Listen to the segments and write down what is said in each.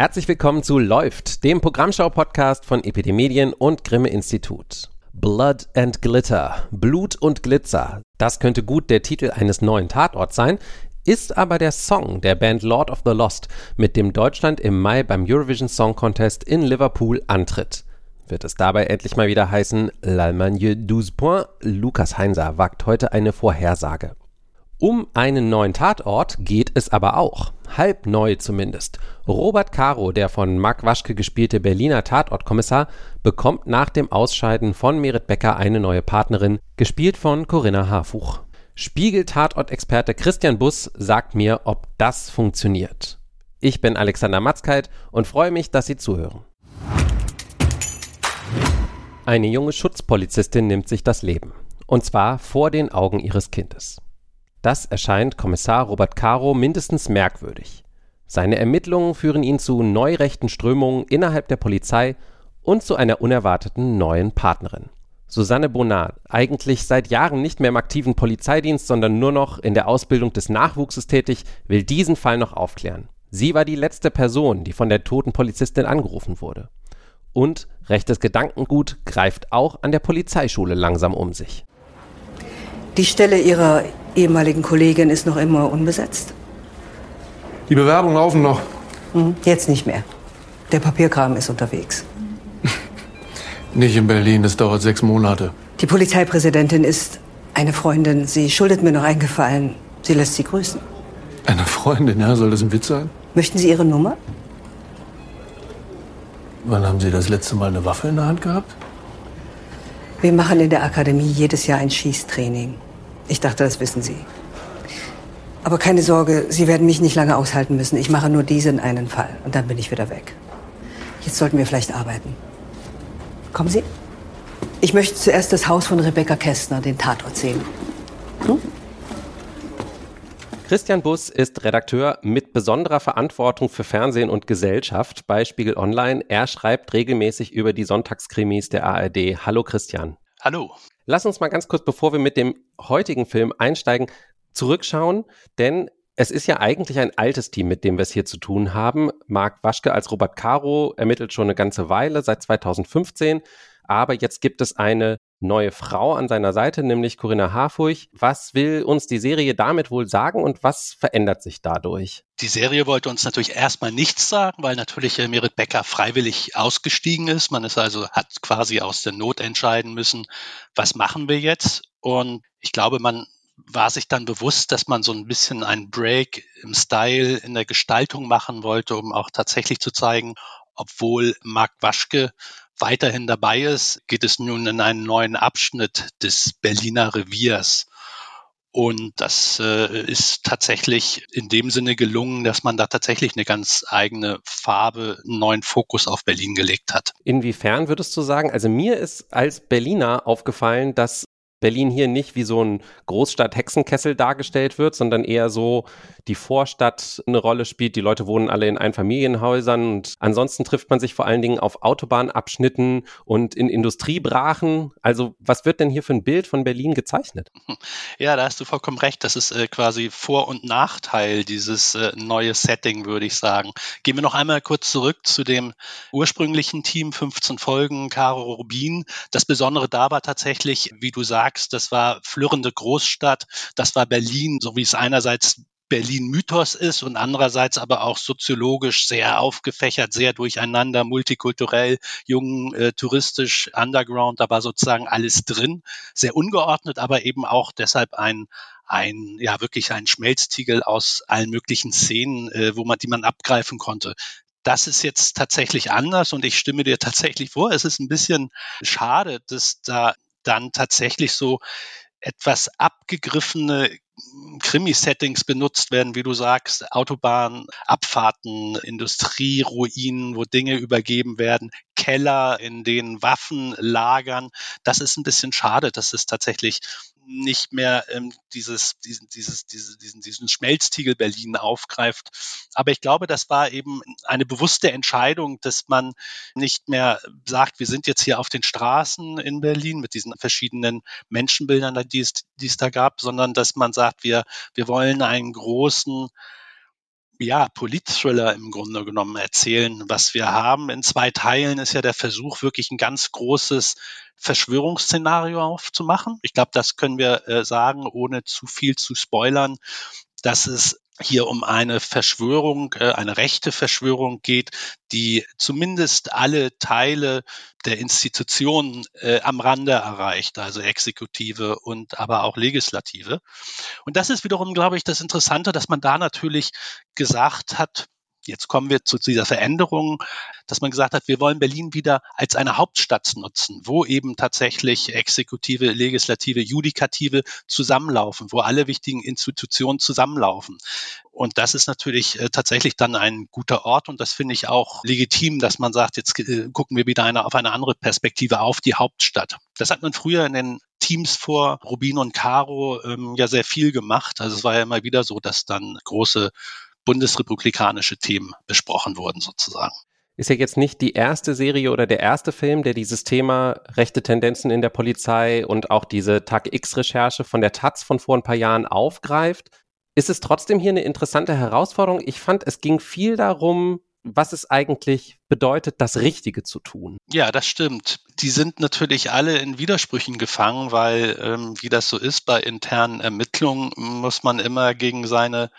Herzlich willkommen zu Läuft, dem Programmschau-Podcast von Epidemedien und Grimme Institut. Blood and Glitter, Blut und Glitzer, das könnte gut der Titel eines neuen Tatorts sein, ist aber der Song der Band Lord of the Lost, mit dem Deutschland im Mai beim Eurovision Song Contest in Liverpool antritt. Wird es dabei endlich mal wieder heißen L'Allemagne 12 points? Lukas Heinser wagt heute eine Vorhersage. Um einen neuen Tatort geht es aber auch. Halb neu zumindest. Robert Caro, der von Marc Waschke gespielte Berliner Tatortkommissar, bekommt nach dem Ausscheiden von Merit Becker eine neue Partnerin, gespielt von Corinna Harfuch. Spiegel-Tatort-Experte Christian Buss sagt mir, ob das funktioniert. Ich bin Alexander Matzkeit und freue mich, dass Sie zuhören. Eine junge Schutzpolizistin nimmt sich das Leben. Und zwar vor den Augen ihres Kindes. Das erscheint Kommissar Robert Caro mindestens merkwürdig. Seine Ermittlungen führen ihn zu neurechten Strömungen innerhalb der Polizei und zu einer unerwarteten neuen Partnerin. Susanne Bonat, eigentlich seit Jahren nicht mehr im aktiven Polizeidienst, sondern nur noch in der Ausbildung des Nachwuchses tätig, will diesen Fall noch aufklären. Sie war die letzte Person, die von der toten Polizistin angerufen wurde. Und rechtes Gedankengut greift auch an der Polizeischule langsam um sich. Die Stelle Ihrer ehemaligen Kollegin ist noch immer unbesetzt? Die Bewerbungen laufen noch. Hm, jetzt nicht mehr. Der Papierkram ist unterwegs. Nicht in Berlin, das dauert sechs Monate. Die Polizeipräsidentin ist eine Freundin. Sie schuldet mir noch einen Gefallen. Sie lässt Sie grüßen. Eine Freundin, ja? Soll das ein Witz sein? Möchten Sie Ihre Nummer? Wann haben Sie das letzte Mal eine Waffe in der Hand gehabt? Wir machen in der Akademie jedes Jahr ein Schießtraining. Ich dachte, das wissen Sie. Aber keine Sorge, Sie werden mich nicht lange aushalten müssen. Ich mache nur diesen einen Fall und dann bin ich wieder weg. Jetzt sollten wir vielleicht arbeiten. Kommen Sie? Ich möchte zuerst das Haus von Rebecca Kästner, den Tatort sehen. Hm? Christian Buss ist Redakteur mit besonderer Verantwortung für Fernsehen und Gesellschaft bei Spiegel Online. Er schreibt regelmäßig über die Sonntagskrimis der ARD. Hallo Christian. Hallo. Lass uns mal ganz kurz, bevor wir mit dem heutigen Film einsteigen, zurückschauen, denn es ist ja eigentlich ein altes Team, mit dem wir es hier zu tun haben. Marc Waschke als Robert Caro ermittelt schon eine ganze Weile, seit 2015. Aber jetzt gibt es eine neue Frau an seiner Seite, nämlich Corinna Harfurch. Was will uns die Serie damit wohl sagen und was verändert sich dadurch? Die Serie wollte uns natürlich erstmal nichts sagen, weil natürlich äh, Merit Becker freiwillig ausgestiegen ist. Man ist also, hat quasi aus der Not entscheiden müssen, was machen wir jetzt? Und ich glaube, man war sich dann bewusst, dass man so ein bisschen einen Break im Style, in der Gestaltung machen wollte, um auch tatsächlich zu zeigen, obwohl Marc Waschke weiterhin dabei ist, geht es nun in einen neuen Abschnitt des Berliner Reviers. Und das äh, ist tatsächlich in dem Sinne gelungen, dass man da tatsächlich eine ganz eigene Farbe, einen neuen Fokus auf Berlin gelegt hat. Inwiefern würdest du sagen, also mir ist als Berliner aufgefallen, dass Berlin hier nicht wie so ein Großstadt-Hexenkessel dargestellt wird, sondern eher so die Vorstadt eine Rolle spielt. Die Leute wohnen alle in Einfamilienhäusern und ansonsten trifft man sich vor allen Dingen auf Autobahnabschnitten und in Industriebrachen. Also was wird denn hier für ein Bild von Berlin gezeichnet? Ja, da hast du vollkommen recht. Das ist äh, quasi Vor- und Nachteil dieses äh, neue Setting, würde ich sagen. Gehen wir noch einmal kurz zurück zu dem ursprünglichen Team, 15 Folgen, Caro Rubin. Das Besondere da war tatsächlich, wie du sagst, das war flirrende Großstadt, das war Berlin, so wie es einerseits Berlin-Mythos ist und andererseits aber auch soziologisch sehr aufgefächert, sehr durcheinander, multikulturell, jung, äh, touristisch, underground, da war sozusagen alles drin, sehr ungeordnet, aber eben auch deshalb ein ein ja wirklich ein Schmelztiegel aus allen möglichen Szenen, äh, wo man die man abgreifen konnte. Das ist jetzt tatsächlich anders und ich stimme dir tatsächlich vor. Es ist ein bisschen schade, dass da dann tatsächlich so etwas abgegriffene Krimi-Settings benutzt werden, wie du sagst, Autobahn, Abfahrten, Industrieruinen, wo Dinge übergeben werden, Keller, in denen Waffen lagern. Das ist ein bisschen schade, dass es tatsächlich nicht mehr ähm, dieses, diesen, dieses, diese, diesen, diesen Schmelztiegel Berlin aufgreift. Aber ich glaube, das war eben eine bewusste Entscheidung, dass man nicht mehr sagt, wir sind jetzt hier auf den Straßen in Berlin mit diesen verschiedenen Menschenbildern, die es, die es da gab, sondern dass man sagt, wir, wir wollen einen großen ja, Politthriller im Grunde genommen erzählen. Was wir haben in zwei Teilen ist ja der Versuch, wirklich ein ganz großes Verschwörungsszenario aufzumachen. Ich glaube, das können wir äh, sagen, ohne zu viel zu spoilern, dass es hier um eine Verschwörung, äh, eine rechte Verschwörung geht, die zumindest alle Teile der Institutionen äh, am Rande erreicht, also Exekutive und aber auch Legislative. Und das ist wiederum, glaube ich, das Interessante, dass man da natürlich gesagt hat, Jetzt kommen wir zu dieser Veränderung, dass man gesagt hat, wir wollen Berlin wieder als eine Hauptstadt nutzen, wo eben tatsächlich Exekutive, Legislative, Judikative zusammenlaufen, wo alle wichtigen Institutionen zusammenlaufen. Und das ist natürlich äh, tatsächlich dann ein guter Ort und das finde ich auch legitim, dass man sagt, jetzt äh, gucken wir wieder eine, auf eine andere Perspektive auf die Hauptstadt. Das hat man früher in den Teams vor Rubin und Caro ähm, ja sehr viel gemacht. Also es war ja immer wieder so, dass dann große bundesrepublikanische Themen besprochen wurden sozusagen. Ist ja jetzt nicht die erste Serie oder der erste Film, der dieses Thema rechte Tendenzen in der Polizei und auch diese Tag X-Recherche von der Taz von vor ein paar Jahren aufgreift. Ist es trotzdem hier eine interessante Herausforderung? Ich fand, es ging viel darum, was es eigentlich bedeutet, das Richtige zu tun. Ja, das stimmt. Die sind natürlich alle in Widersprüchen gefangen, weil, ähm, wie das so ist bei internen Ermittlungen, muss man immer gegen seine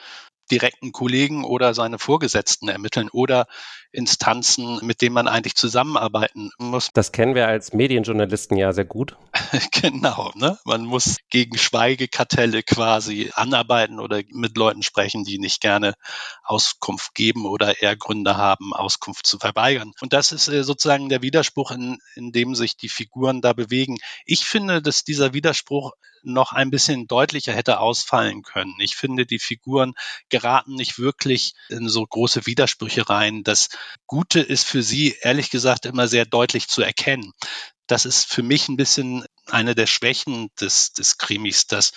direkten Kollegen oder seine Vorgesetzten ermitteln oder Instanzen, mit denen man eigentlich zusammenarbeiten muss. Das kennen wir als Medienjournalisten ja sehr gut. genau, ne? Man muss gegen Schweigekartelle quasi anarbeiten oder mit Leuten sprechen, die nicht gerne Auskunft geben oder eher Gründe haben, Auskunft zu verweigern. Und das ist äh, sozusagen der Widerspruch, in, in dem sich die Figuren da bewegen. Ich finde, dass dieser Widerspruch noch ein bisschen deutlicher hätte ausfallen können. Ich finde, die Figuren geraten nicht wirklich in so große Widersprüche rein. Das Gute ist für sie, ehrlich gesagt, immer sehr deutlich zu erkennen. Das ist für mich ein bisschen eine der Schwächen des, des Krimis, dass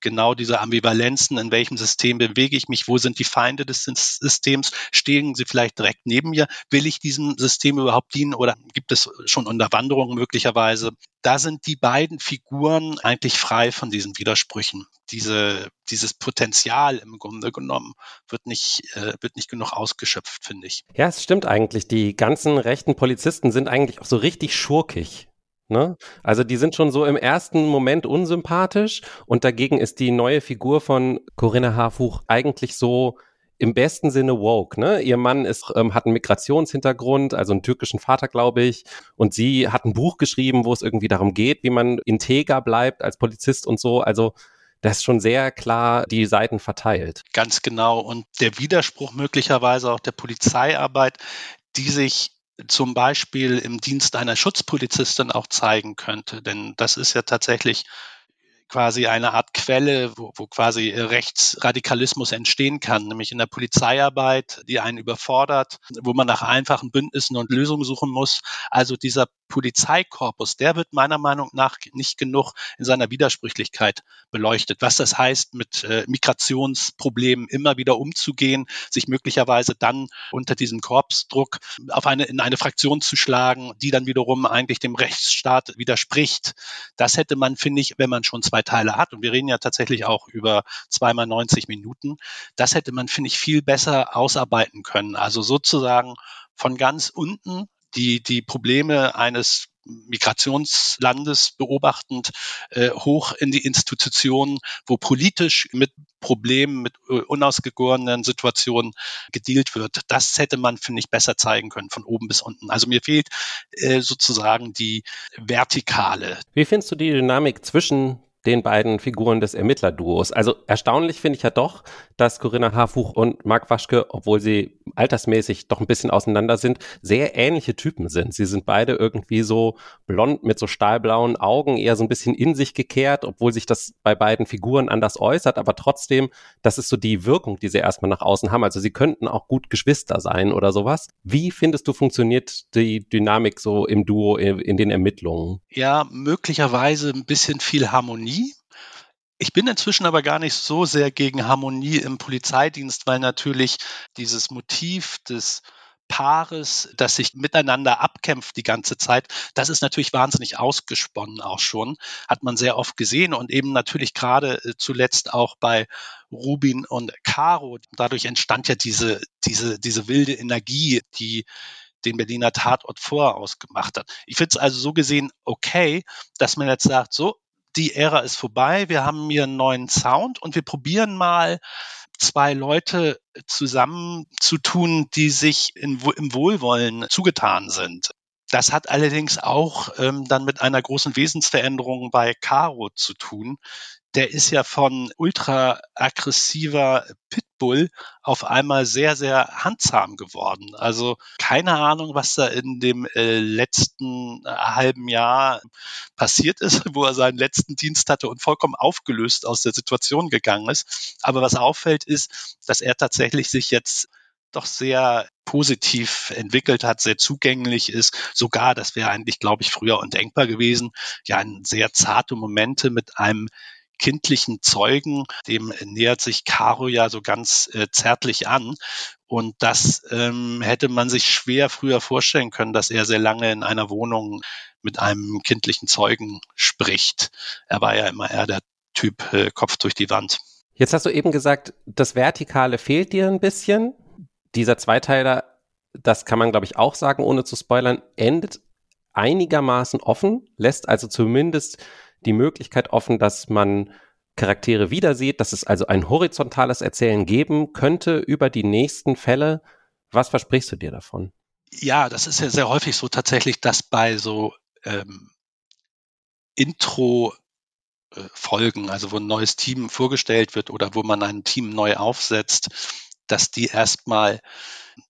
genau diese Ambivalenzen, in welchem System bewege ich mich, wo sind die Feinde des Systems, stehen sie vielleicht direkt neben mir, will ich diesem System überhaupt dienen oder gibt es schon Unterwanderungen möglicherweise? Da sind die beiden Figuren eigentlich frei von diesen Widersprüchen. Diese, dieses Potenzial im Grunde genommen wird nicht, äh, wird nicht genug ausgeschöpft, finde ich. Ja, es stimmt eigentlich. Die ganzen rechten Polizisten sind eigentlich auch so richtig schurkig. Ne? Also die sind schon so im ersten Moment unsympathisch und dagegen ist die neue Figur von Corinna Harfuch eigentlich so im besten Sinne woke. Ne? Ihr Mann ist, ähm, hat einen Migrationshintergrund, also einen türkischen Vater, glaube ich, und sie hat ein Buch geschrieben, wo es irgendwie darum geht, wie man integer bleibt als Polizist und so. Also das ist schon sehr klar die Seiten verteilt. Ganz genau. Und der Widerspruch möglicherweise auch der Polizeiarbeit, die sich zum Beispiel im Dienst einer Schutzpolizistin auch zeigen könnte. Denn das ist ja tatsächlich quasi eine Art Quelle, wo, wo quasi Rechtsradikalismus entstehen kann, nämlich in der Polizeiarbeit, die einen überfordert, wo man nach einfachen Bündnissen und Lösungen suchen muss. Also dieser Polizeikorpus, der wird meiner Meinung nach nicht genug in seiner Widersprüchlichkeit beleuchtet. Was das heißt, mit äh, Migrationsproblemen immer wieder umzugehen, sich möglicherweise dann unter diesem Korpsdruck auf eine, in eine Fraktion zu schlagen, die dann wiederum eigentlich dem Rechtsstaat widerspricht. Das hätte man, finde ich, wenn man schon zwei Teile hat, und wir reden ja tatsächlich auch über zweimal 90 Minuten, das hätte man, finde ich, viel besser ausarbeiten können. Also sozusagen von ganz unten die, die Probleme eines Migrationslandes beobachtend äh, hoch in die Institutionen, wo politisch mit Problemen, mit äh, unausgegorenen Situationen gedealt wird. Das hätte man, finde ich, besser zeigen können, von oben bis unten. Also mir fehlt äh, sozusagen die Vertikale. Wie findest du die Dynamik zwischen den beiden Figuren des Ermittlerduos. Also erstaunlich finde ich ja doch, dass Corinna Harfuch und Marc Waschke, obwohl sie altersmäßig doch ein bisschen auseinander sind, sehr ähnliche Typen sind. Sie sind beide irgendwie so blond mit so stahlblauen Augen, eher so ein bisschen in sich gekehrt, obwohl sich das bei beiden Figuren anders äußert, aber trotzdem, das ist so die Wirkung, die sie erstmal nach außen haben. Also sie könnten auch gut Geschwister sein oder sowas. Wie findest du, funktioniert die Dynamik so im Duo in den Ermittlungen? Ja, möglicherweise ein bisschen viel Harmonie ich bin inzwischen aber gar nicht so sehr gegen Harmonie im Polizeidienst, weil natürlich dieses Motiv des Paares, das sich miteinander abkämpft die ganze Zeit, das ist natürlich wahnsinnig ausgesponnen auch schon, hat man sehr oft gesehen und eben natürlich gerade äh, zuletzt auch bei Rubin und Caro. Dadurch entstand ja diese, diese, diese wilde Energie, die den Berliner Tatort vorher ausgemacht hat. Ich finde es also so gesehen okay, dass man jetzt sagt, so, die Ära ist vorbei, wir haben hier einen neuen Sound und wir probieren mal zwei Leute zusammenzutun, die sich in, im Wohlwollen zugetan sind. Das hat allerdings auch ähm, dann mit einer großen Wesensveränderung bei Caro zu tun, der ist ja von ultra aggressiver Pitbull auf einmal sehr, sehr handsam geworden. Also keine Ahnung, was da in dem äh, letzten äh, halben Jahr passiert ist, wo er seinen letzten Dienst hatte und vollkommen aufgelöst aus der Situation gegangen ist. Aber was auffällt, ist, dass er tatsächlich sich jetzt doch sehr positiv entwickelt hat, sehr zugänglich ist. Sogar, das wäre eigentlich, glaube ich, früher undenkbar gewesen, ja, ein sehr zarte Momente mit einem kindlichen Zeugen, dem nähert sich Caro ja so ganz äh, zärtlich an. Und das ähm, hätte man sich schwer früher vorstellen können, dass er sehr lange in einer Wohnung mit einem kindlichen Zeugen spricht. Er war ja immer eher der Typ äh, Kopf durch die Wand. Jetzt hast du eben gesagt, das Vertikale fehlt dir ein bisschen. Dieser Zweiteiler, das kann man, glaube ich, auch sagen, ohne zu spoilern, endet einigermaßen offen, lässt also zumindest die Möglichkeit offen, dass man Charaktere wieder sieht, dass es also ein horizontales Erzählen geben könnte über die nächsten Fälle. Was versprichst du dir davon? Ja, das ist ja sehr häufig so tatsächlich, dass bei so ähm, Intro Folgen, also wo ein neues Team vorgestellt wird oder wo man ein Team neu aufsetzt, dass die erstmal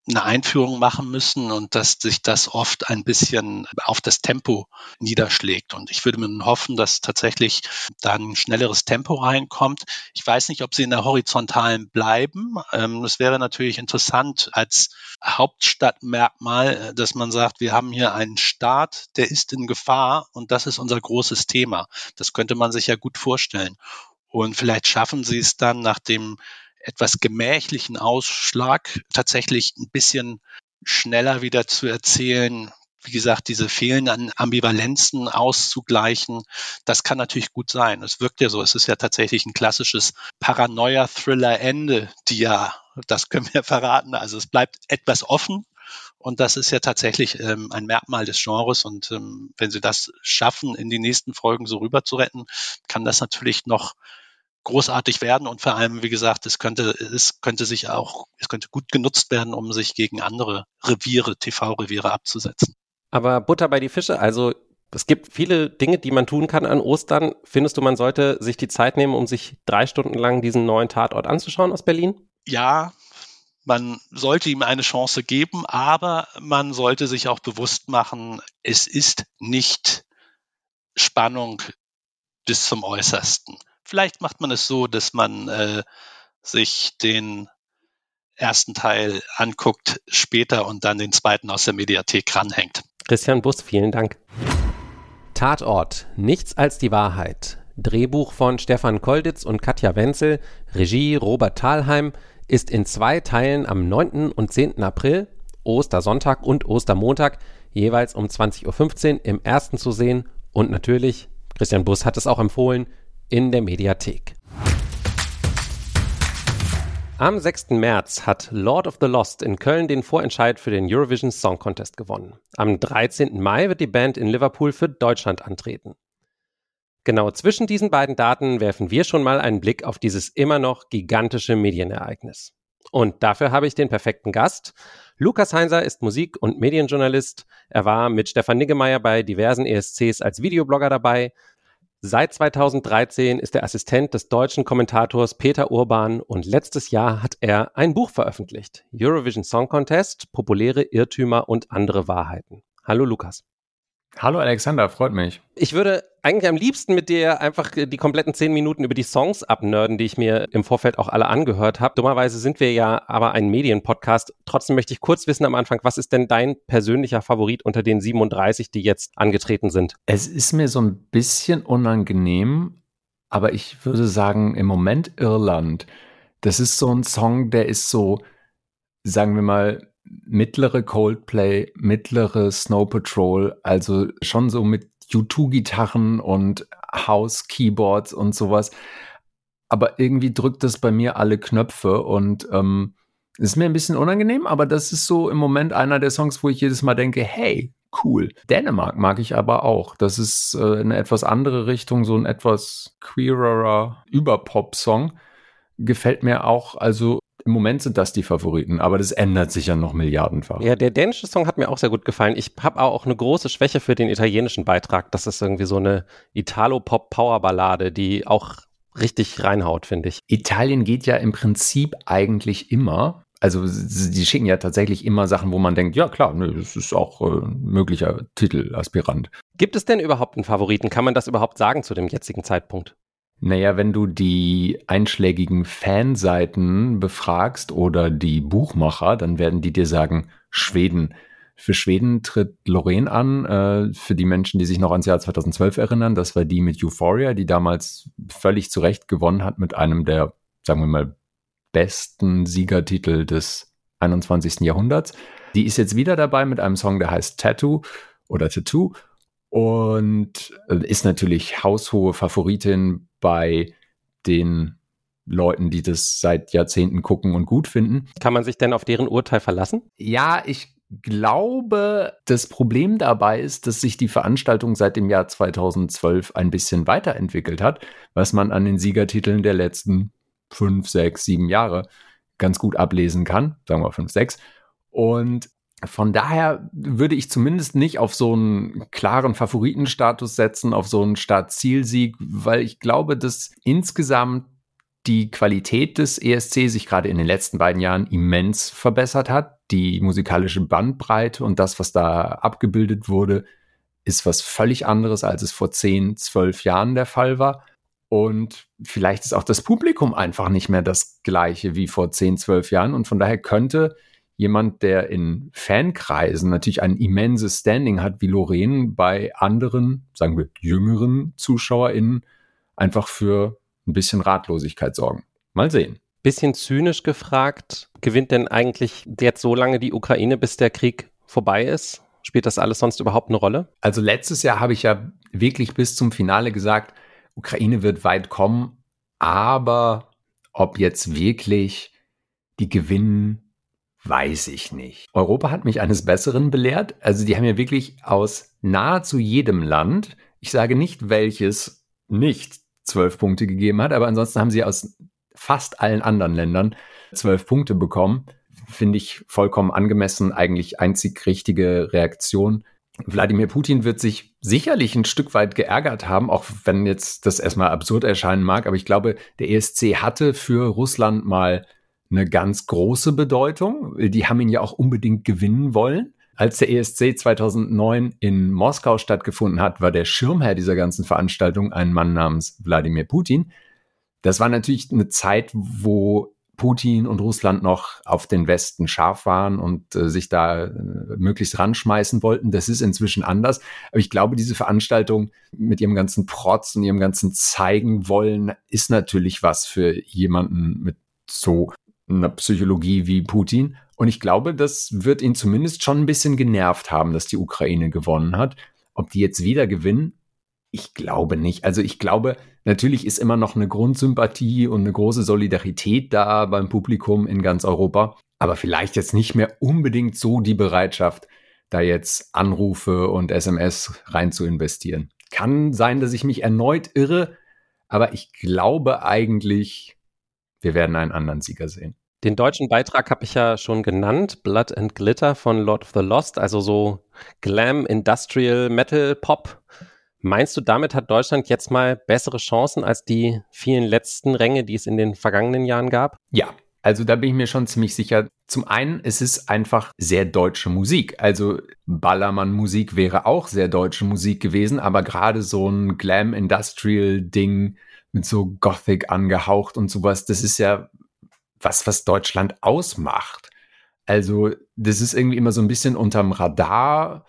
eine Einführung machen müssen und dass sich das oft ein bisschen auf das Tempo niederschlägt. Und ich würde mir hoffen, dass tatsächlich da ein schnelleres Tempo reinkommt. Ich weiß nicht, ob sie in der horizontalen bleiben. Ähm, es wäre natürlich interessant als Hauptstadtmerkmal, dass man sagt, wir haben hier einen Staat, der ist in Gefahr und das ist unser großes Thema. Das könnte man sich ja gut vorstellen. Und vielleicht schaffen sie es dann nach dem etwas gemächlichen Ausschlag tatsächlich ein bisschen schneller wieder zu erzählen, wie gesagt, diese fehlenden Ambivalenzen auszugleichen, das kann natürlich gut sein. Es wirkt ja so, es ist ja tatsächlich ein klassisches Paranoia-Thriller-Ende, die ja, das können wir verraten, also es bleibt etwas offen, und das ist ja tatsächlich ähm, ein Merkmal des Genres. Und ähm, wenn sie das schaffen, in die nächsten Folgen so rüber zu retten, kann das natürlich noch großartig werden und vor allem, wie gesagt, es könnte, es könnte sich auch, es könnte gut genutzt werden, um sich gegen andere Reviere, TV-Reviere abzusetzen. Aber Butter bei die Fische, also es gibt viele Dinge, die man tun kann an Ostern. Findest du, man sollte sich die Zeit nehmen, um sich drei Stunden lang diesen neuen Tatort anzuschauen aus Berlin? Ja, man sollte ihm eine Chance geben, aber man sollte sich auch bewusst machen, es ist nicht Spannung bis zum Äußersten. Vielleicht macht man es so, dass man äh, sich den ersten Teil anguckt später und dann den zweiten aus der Mediathek ranhängt. Christian Bus, vielen Dank. Tatort, nichts als die Wahrheit. Drehbuch von Stefan Kolditz und Katja Wenzel, Regie Robert Thalheim, ist in zwei Teilen am 9. und 10. April, Ostersonntag und Ostermontag, jeweils um 20.15 Uhr im ersten zu sehen und natürlich, Christian Bus hat es auch empfohlen, in der Mediathek. Am 6. März hat Lord of the Lost in Köln den Vorentscheid für den Eurovision Song Contest gewonnen. Am 13. Mai wird die Band in Liverpool für Deutschland antreten. Genau zwischen diesen beiden Daten werfen wir schon mal einen Blick auf dieses immer noch gigantische Medienereignis. Und dafür habe ich den perfekten Gast. Lukas Heinzer ist Musik- und Medienjournalist. Er war mit Stefan Niggemeier bei diversen ESCs als Videoblogger dabei. Seit 2013 ist er Assistent des deutschen Kommentators Peter Urban und letztes Jahr hat er ein Buch veröffentlicht. Eurovision Song Contest, populäre Irrtümer und andere Wahrheiten. Hallo Lukas. Hallo Alexander, freut mich. Ich würde eigentlich am liebsten mit dir einfach die kompletten zehn Minuten über die Songs abnörden, die ich mir im Vorfeld auch alle angehört habe. Dummerweise sind wir ja aber ein Medienpodcast. Trotzdem möchte ich kurz wissen am Anfang, was ist denn dein persönlicher Favorit unter den 37, die jetzt angetreten sind? Es ist mir so ein bisschen unangenehm, aber ich würde sagen, im Moment Irland. Das ist so ein Song, der ist so, sagen wir mal, mittlere Coldplay, mittlere Snow Patrol, also schon so mit U2-Gitarren und House-Keyboards und sowas. Aber irgendwie drückt das bei mir alle Knöpfe und ähm, ist mir ein bisschen unangenehm, aber das ist so im Moment einer der Songs, wo ich jedes Mal denke, hey, cool. Dänemark mag ich aber auch. Das ist äh, eine etwas andere Richtung, so ein etwas queererer Überpop-Song. Gefällt mir auch, also im Moment sind das die Favoriten, aber das ändert sich ja noch milliardenfach. Ja, der dänische Song hat mir auch sehr gut gefallen. Ich habe auch eine große Schwäche für den italienischen Beitrag. Das ist irgendwie so eine Italo-Pop-Power-Ballade, die auch richtig reinhaut, finde ich. Italien geht ja im Prinzip eigentlich immer. Also die schicken ja tatsächlich immer Sachen, wo man denkt, ja klar, nö, das ist auch äh, ein möglicher Titelaspirant. Gibt es denn überhaupt einen Favoriten? Kann man das überhaupt sagen zu dem jetzigen Zeitpunkt? Naja, wenn du die einschlägigen Fanseiten befragst oder die Buchmacher, dann werden die dir sagen, Schweden. Für Schweden tritt Lorraine an, äh, für die Menschen, die sich noch ans Jahr 2012 erinnern. Das war die mit Euphoria, die damals völlig zu Recht gewonnen hat mit einem der, sagen wir mal, besten Siegertitel des 21. Jahrhunderts. Die ist jetzt wieder dabei mit einem Song, der heißt Tattoo oder Tattoo und äh, ist natürlich haushohe Favoritin bei den Leuten, die das seit Jahrzehnten gucken und gut finden. Kann man sich denn auf deren Urteil verlassen? Ja, ich glaube, das Problem dabei ist, dass sich die Veranstaltung seit dem Jahr 2012 ein bisschen weiterentwickelt hat, was man an den Siegertiteln der letzten fünf, sechs, sieben Jahre ganz gut ablesen kann. Sagen wir fünf, sechs. Und von daher würde ich zumindest nicht auf so einen klaren Favoritenstatus setzen, auf so einen Start-Ziel-Sieg, weil ich glaube, dass insgesamt die Qualität des ESC sich gerade in den letzten beiden Jahren immens verbessert hat. Die musikalische Bandbreite und das, was da abgebildet wurde, ist was völlig anderes, als es vor zehn, zwölf Jahren der Fall war. Und vielleicht ist auch das Publikum einfach nicht mehr das gleiche wie vor zehn, zwölf Jahren. Und von daher könnte jemand, der in Fankreisen natürlich ein immenses Standing hat wie Lorraine, bei anderen, sagen wir, jüngeren ZuschauerInnen einfach für ein bisschen Ratlosigkeit sorgen. Mal sehen. Bisschen zynisch gefragt, gewinnt denn eigentlich jetzt so lange die Ukraine, bis der Krieg vorbei ist? Spielt das alles sonst überhaupt eine Rolle? Also letztes Jahr habe ich ja wirklich bis zum Finale gesagt, Ukraine wird weit kommen, aber ob jetzt wirklich die gewinnen, Weiß ich nicht. Europa hat mich eines Besseren belehrt. Also die haben ja wirklich aus nahezu jedem Land, ich sage nicht welches nicht zwölf Punkte gegeben hat, aber ansonsten haben sie aus fast allen anderen Ländern zwölf Punkte bekommen. Finde ich vollkommen angemessen, eigentlich einzig richtige Reaktion. Wladimir Putin wird sich sicherlich ein Stück weit geärgert haben, auch wenn jetzt das erstmal absurd erscheinen mag, aber ich glaube, der ESC hatte für Russland mal eine ganz große Bedeutung. Die haben ihn ja auch unbedingt gewinnen wollen. Als der ESC 2009 in Moskau stattgefunden hat, war der Schirmherr dieser ganzen Veranstaltung ein Mann namens Wladimir Putin. Das war natürlich eine Zeit, wo Putin und Russland noch auf den Westen scharf waren und äh, sich da äh, möglichst ranschmeißen wollten. Das ist inzwischen anders. Aber ich glaube, diese Veranstaltung mit ihrem ganzen Protz und ihrem ganzen Zeigen wollen ist natürlich was für jemanden mit so einer Psychologie wie Putin. Und ich glaube, das wird ihn zumindest schon ein bisschen genervt haben, dass die Ukraine gewonnen hat. Ob die jetzt wieder gewinnen, ich glaube nicht. Also ich glaube, natürlich ist immer noch eine Grundsympathie und eine große Solidarität da beim Publikum in ganz Europa. Aber vielleicht jetzt nicht mehr unbedingt so die Bereitschaft, da jetzt Anrufe und SMS rein zu investieren. Kann sein, dass ich mich erneut irre, aber ich glaube eigentlich, wir werden einen anderen Sieger sehen. Den deutschen Beitrag habe ich ja schon genannt, Blood and Glitter von Lord of the Lost, also so Glam, Industrial, Metal, Pop. Meinst du, damit hat Deutschland jetzt mal bessere Chancen als die vielen letzten Ränge, die es in den vergangenen Jahren gab? Ja, also da bin ich mir schon ziemlich sicher. Zum einen, es ist einfach sehr deutsche Musik. Also Ballermann-Musik wäre auch sehr deutsche Musik gewesen, aber gerade so ein Glam-Industrial-Ding mit so Gothic angehaucht und sowas, das ist ja was, was Deutschland ausmacht. Also, das ist irgendwie immer so ein bisschen unterm Radar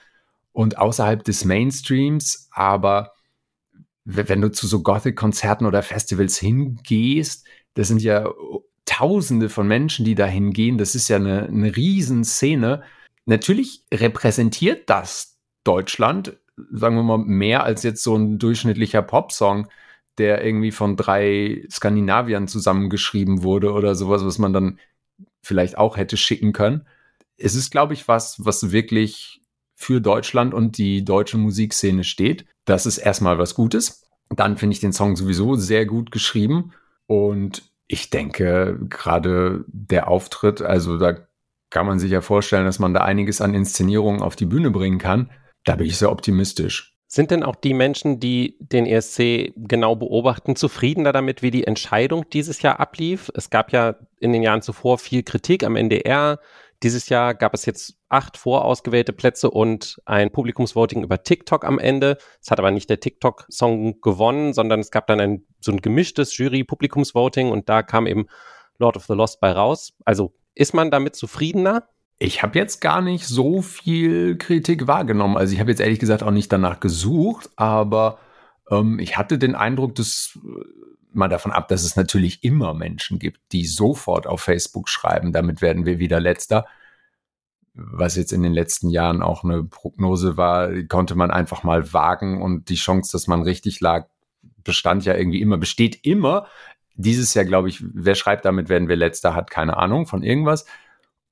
und außerhalb des Mainstreams, aber wenn du zu so Gothic-Konzerten oder Festivals hingehst, das sind ja Tausende von Menschen, die dahin gehen. Das ist ja eine, eine Riesenszene. Natürlich repräsentiert das Deutschland, sagen wir mal, mehr als jetzt so ein durchschnittlicher Popsong, der irgendwie von drei Skandinaviern zusammengeschrieben wurde oder sowas, was man dann vielleicht auch hätte schicken können. Es ist, glaube ich, was, was wirklich für Deutschland und die deutsche Musikszene steht. Das ist erstmal was Gutes. Dann finde ich den Song sowieso sehr gut geschrieben. Und ich denke, gerade der Auftritt, also da kann man sich ja vorstellen, dass man da einiges an Inszenierungen auf die Bühne bringen kann. Da bin ich sehr optimistisch. Sind denn auch die Menschen, die den ESC genau beobachten, zufriedener damit, wie die Entscheidung dieses Jahr ablief? Es gab ja in den Jahren zuvor viel Kritik am NDR. Dieses Jahr gab es jetzt acht vorausgewählte Plätze und ein Publikumsvoting über TikTok am Ende. Es hat aber nicht der TikTok-Song gewonnen, sondern es gab dann ein so ein gemischtes Jury-Publikumsvoting und da kam eben Lord of the Lost bei raus. Also ist man damit zufriedener? Ich habe jetzt gar nicht so viel Kritik wahrgenommen. Also ich habe jetzt ehrlich gesagt auch nicht danach gesucht, aber ähm, ich hatte den Eindruck, dass äh, mal davon ab, dass es natürlich immer Menschen gibt, die sofort auf Facebook schreiben, damit werden wir wieder letzter. Was jetzt in den letzten Jahren auch eine Prognose war, konnte man einfach mal wagen und die Chance, dass man richtig lag, bestand ja irgendwie immer, besteht immer. Dieses Jahr, glaube ich, wer schreibt damit, werden wir letzter, hat keine Ahnung von irgendwas.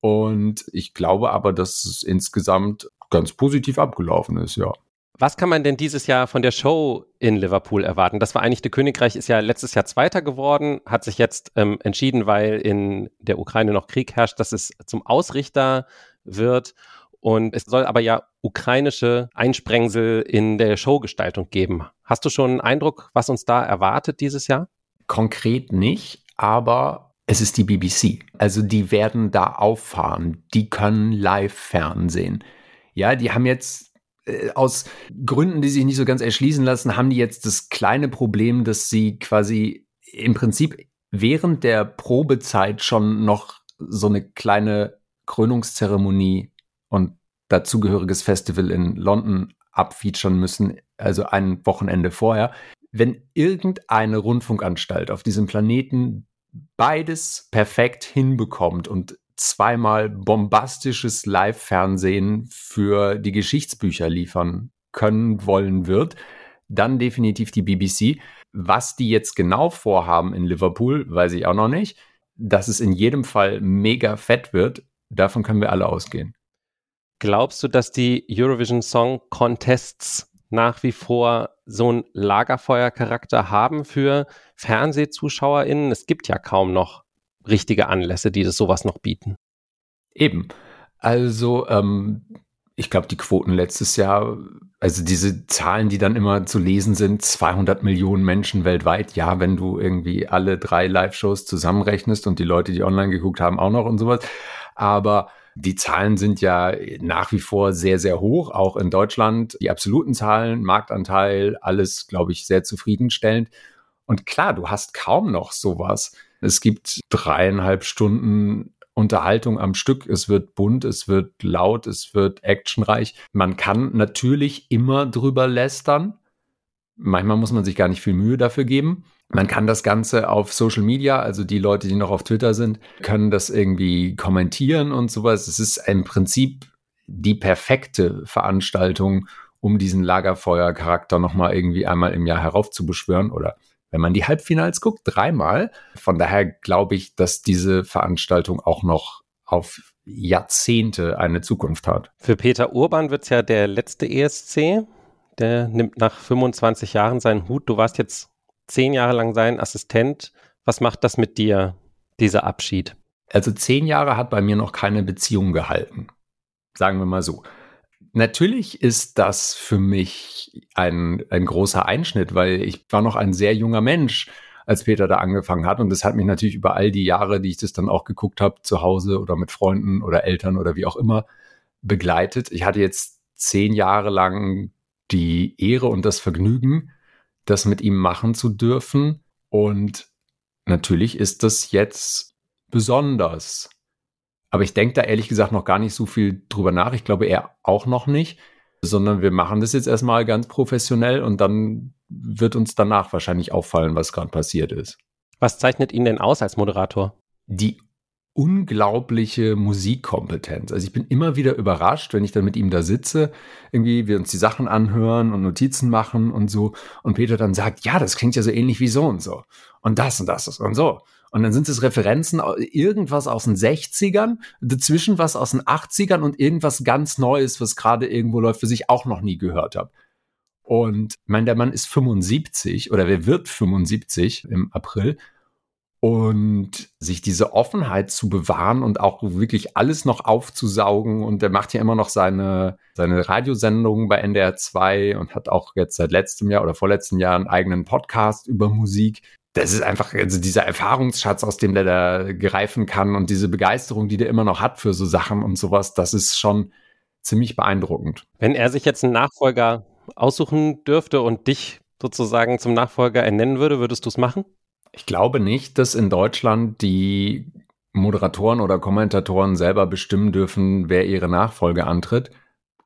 Und ich glaube aber, dass es insgesamt ganz positiv abgelaufen ist, ja. Was kann man denn dieses Jahr von der Show in Liverpool erwarten? Das Vereinigte Königreich ist ja letztes Jahr Zweiter geworden, hat sich jetzt ähm, entschieden, weil in der Ukraine noch Krieg herrscht, dass es zum Ausrichter wird. Und es soll aber ja ukrainische Einsprengsel in der Showgestaltung geben. Hast du schon einen Eindruck, was uns da erwartet dieses Jahr? Konkret nicht, aber es ist die BBC. Also die werden da auffahren. Die können live Fernsehen. Ja, die haben jetzt äh, aus Gründen, die sich nicht so ganz erschließen lassen, haben die jetzt das kleine Problem, dass sie quasi im Prinzip während der Probezeit schon noch so eine kleine Krönungszeremonie und dazugehöriges Festival in London abfeaturen müssen, also ein Wochenende vorher. Wenn irgendeine Rundfunkanstalt auf diesem Planeten beides perfekt hinbekommt und zweimal bombastisches Live-Fernsehen für die Geschichtsbücher liefern können wollen wird, dann definitiv die BBC. Was die jetzt genau vorhaben in Liverpool, weiß ich auch noch nicht. Dass es in jedem Fall mega fett wird, davon können wir alle ausgehen. Glaubst du, dass die Eurovision Song Contests nach wie vor so einen Lagerfeuercharakter haben für FernsehzuschauerInnen. Es gibt ja kaum noch richtige Anlässe, die das sowas noch bieten. Eben. Also, ähm, ich glaube, die Quoten letztes Jahr, also diese Zahlen, die dann immer zu lesen sind, 200 Millionen Menschen weltweit. Ja, wenn du irgendwie alle drei Live-Shows zusammenrechnest und die Leute, die online geguckt haben, auch noch und sowas. Aber die Zahlen sind ja nach wie vor sehr, sehr hoch, auch in Deutschland. Die absoluten Zahlen, Marktanteil, alles, glaube ich, sehr zufriedenstellend. Und klar, du hast kaum noch sowas. Es gibt dreieinhalb Stunden Unterhaltung am Stück. Es wird bunt, es wird laut, es wird actionreich. Man kann natürlich immer drüber lästern. Manchmal muss man sich gar nicht viel Mühe dafür geben. Man kann das Ganze auf Social Media, also die Leute, die noch auf Twitter sind, können das irgendwie kommentieren und sowas. Es ist im Prinzip die perfekte Veranstaltung, um diesen Lagerfeuer-Charakter nochmal irgendwie einmal im Jahr heraufzubeschwören oder wenn man die Halbfinals guckt, dreimal. Von daher glaube ich, dass diese Veranstaltung auch noch auf Jahrzehnte eine Zukunft hat. Für Peter Urban wird es ja der letzte ESC. Der nimmt nach 25 Jahren seinen Hut. Du warst jetzt zehn Jahre lang sein Assistent. Was macht das mit dir, dieser Abschied? Also zehn Jahre hat bei mir noch keine Beziehung gehalten. Sagen wir mal so. Natürlich ist das für mich ein, ein großer Einschnitt, weil ich war noch ein sehr junger Mensch, als Peter da angefangen hat. Und das hat mich natürlich über all die Jahre, die ich das dann auch geguckt habe, zu Hause oder mit Freunden oder Eltern oder wie auch immer, begleitet. Ich hatte jetzt zehn Jahre lang die Ehre und das Vergnügen, das mit ihm machen zu dürfen. Und natürlich ist das jetzt besonders. Aber ich denke da ehrlich gesagt noch gar nicht so viel drüber nach. Ich glaube er auch noch nicht, sondern wir machen das jetzt erstmal ganz professionell und dann wird uns danach wahrscheinlich auffallen, was gerade passiert ist. Was zeichnet ihn denn aus als Moderator? die unglaubliche Musikkompetenz. Also ich bin immer wieder überrascht, wenn ich dann mit ihm da sitze, irgendwie wir uns die Sachen anhören und Notizen machen und so und Peter dann sagt, ja, das klingt ja so ähnlich wie so und so und das und das und so. Und dann sind es Referenzen, irgendwas aus den 60ern, dazwischen was aus den 80ern und irgendwas ganz Neues, was gerade irgendwo läuft, was ich auch noch nie gehört habe. Und ich meine, der Mann ist 75 oder wer wird 75 im April und sich diese Offenheit zu bewahren und auch wirklich alles noch aufzusaugen. Und der macht ja immer noch seine, seine Radiosendungen bei NDR 2 und hat auch jetzt seit letztem Jahr oder vorletzten Jahr einen eigenen Podcast über Musik. Das ist einfach also dieser Erfahrungsschatz, aus dem der da greifen kann und diese Begeisterung, die der immer noch hat für so Sachen und sowas, das ist schon ziemlich beeindruckend. Wenn er sich jetzt einen Nachfolger aussuchen dürfte und dich sozusagen zum Nachfolger ernennen würde, würdest du es machen? Ich glaube nicht, dass in Deutschland die Moderatoren oder Kommentatoren selber bestimmen dürfen, wer ihre Nachfolge antritt.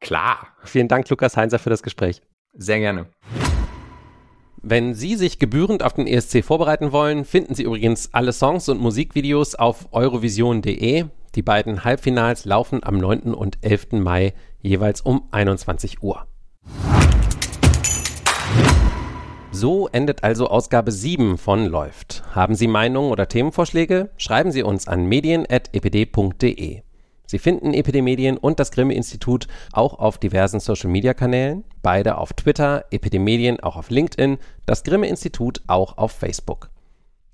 Klar. Vielen Dank, Lukas Heinzer, für das Gespräch. Sehr gerne. Wenn Sie sich gebührend auf den ESC vorbereiten wollen, finden Sie übrigens alle Songs und Musikvideos auf eurovision.de. Die beiden Halbfinals laufen am 9. und 11. Mai jeweils um 21 Uhr. So endet also Ausgabe 7 von Läuft. Haben Sie Meinungen oder Themenvorschläge? Schreiben Sie uns an medien.epd.de. Sie finden EPD Medien und das Grimme Institut auch auf diversen Social Media Kanälen, beide auf Twitter, EPD Medien auch auf LinkedIn, das Grimme Institut auch auf Facebook.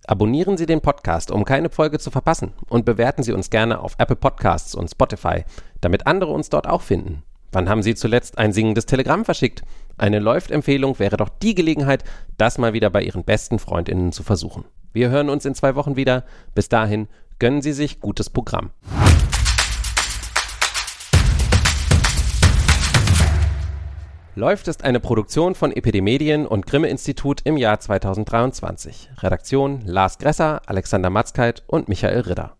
Abonnieren Sie den Podcast, um keine Folge zu verpassen und bewerten Sie uns gerne auf Apple Podcasts und Spotify, damit andere uns dort auch finden. Wann haben Sie zuletzt ein singendes Telegramm verschickt? Eine Läuft-Empfehlung wäre doch die Gelegenheit, das mal wieder bei Ihren besten Freundinnen zu versuchen. Wir hören uns in zwei Wochen wieder. Bis dahin gönnen Sie sich gutes Programm. Läuft ist eine Produktion von Epidemedien und Grimme Institut im Jahr 2023. Redaktion Lars Gresser, Alexander Matzkeit und Michael Ridder.